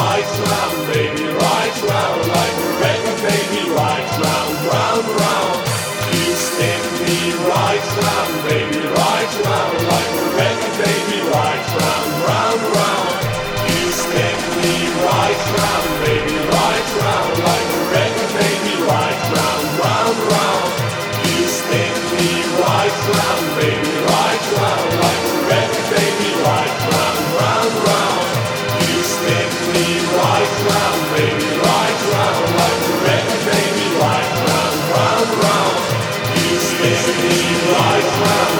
right round, baby, right round, like a record, baby, right round, round, round. You spin me round, baby, right round, like a record, baby, right round, round, round. You spin me round, baby, right round, like a record, baby, right round, round, round. You spin me round, baby, right round. like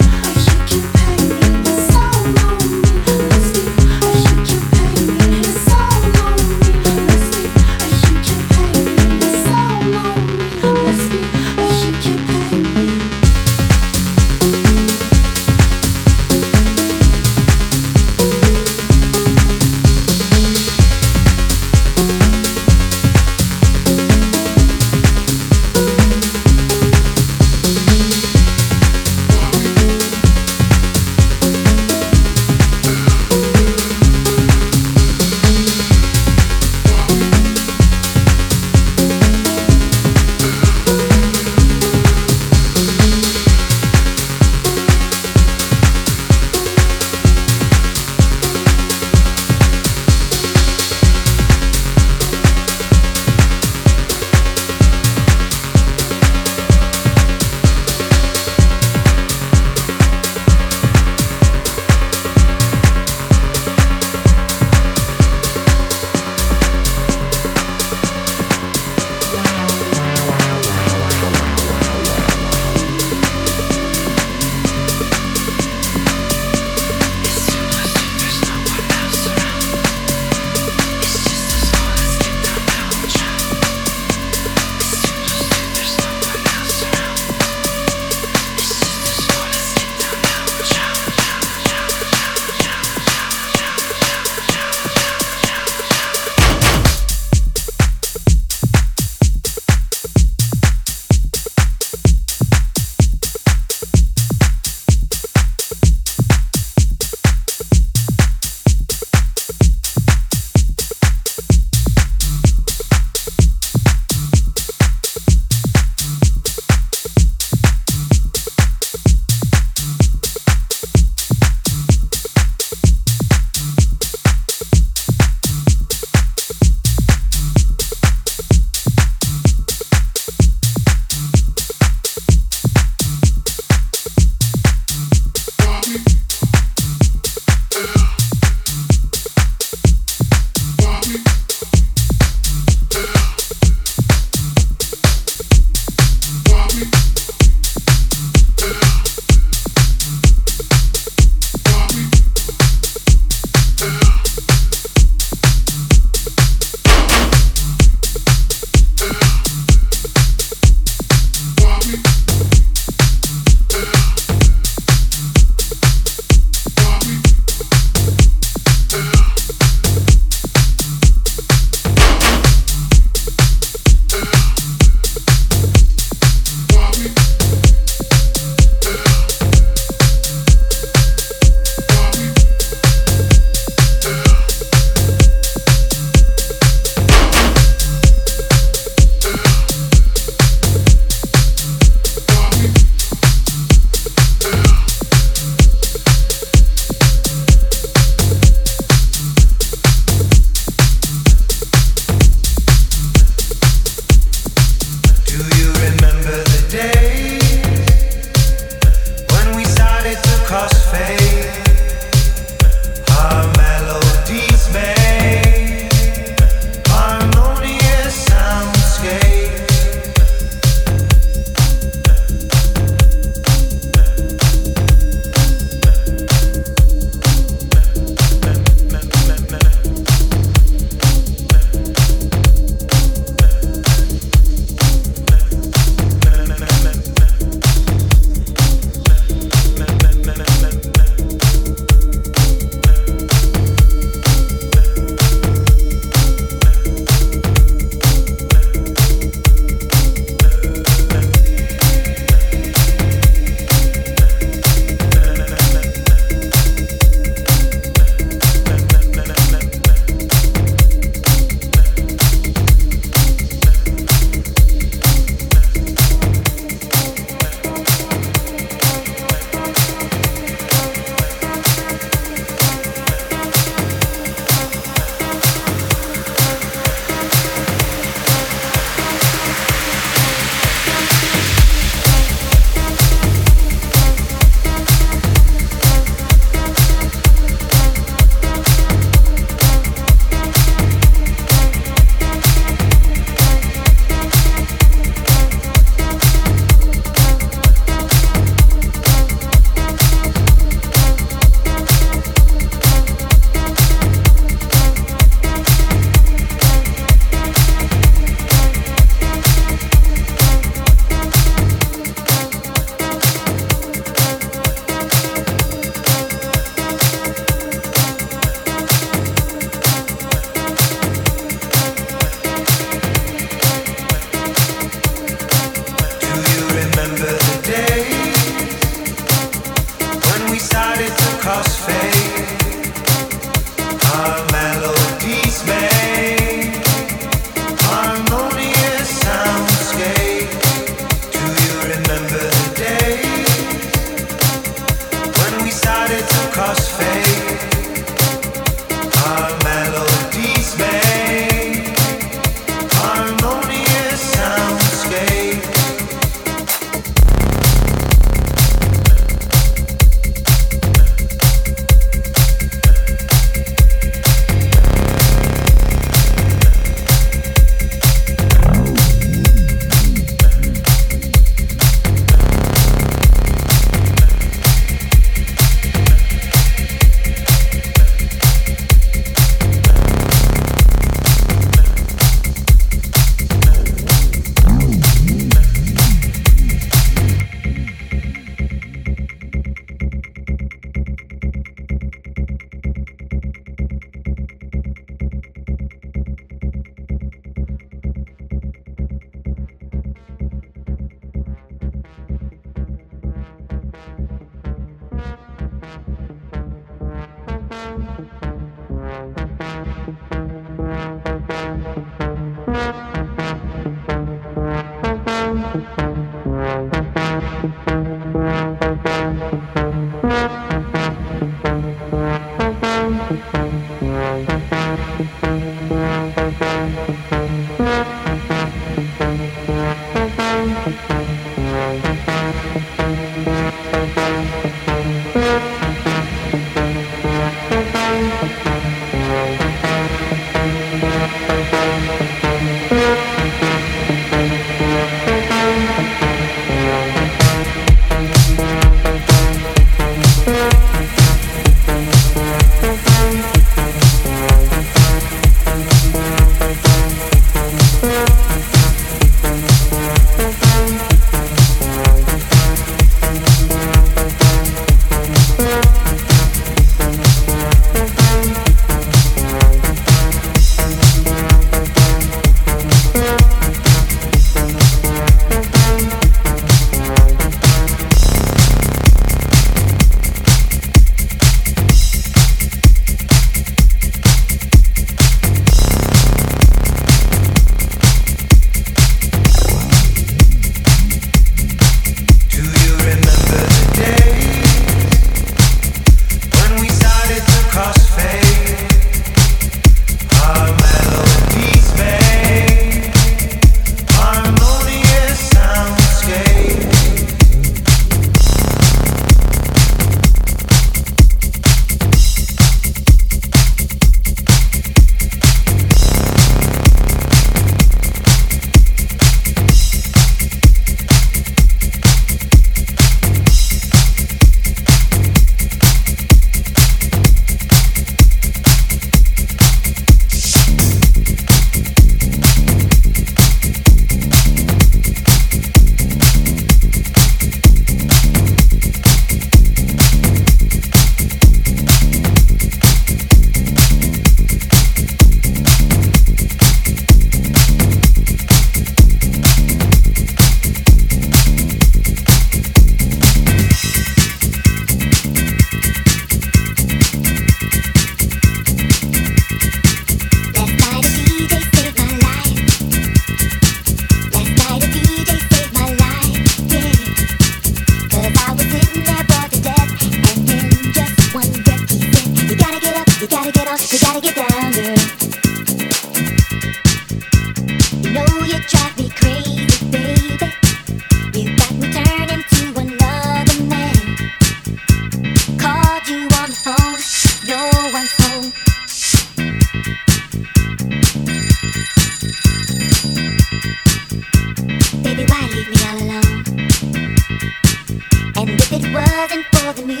So I hopped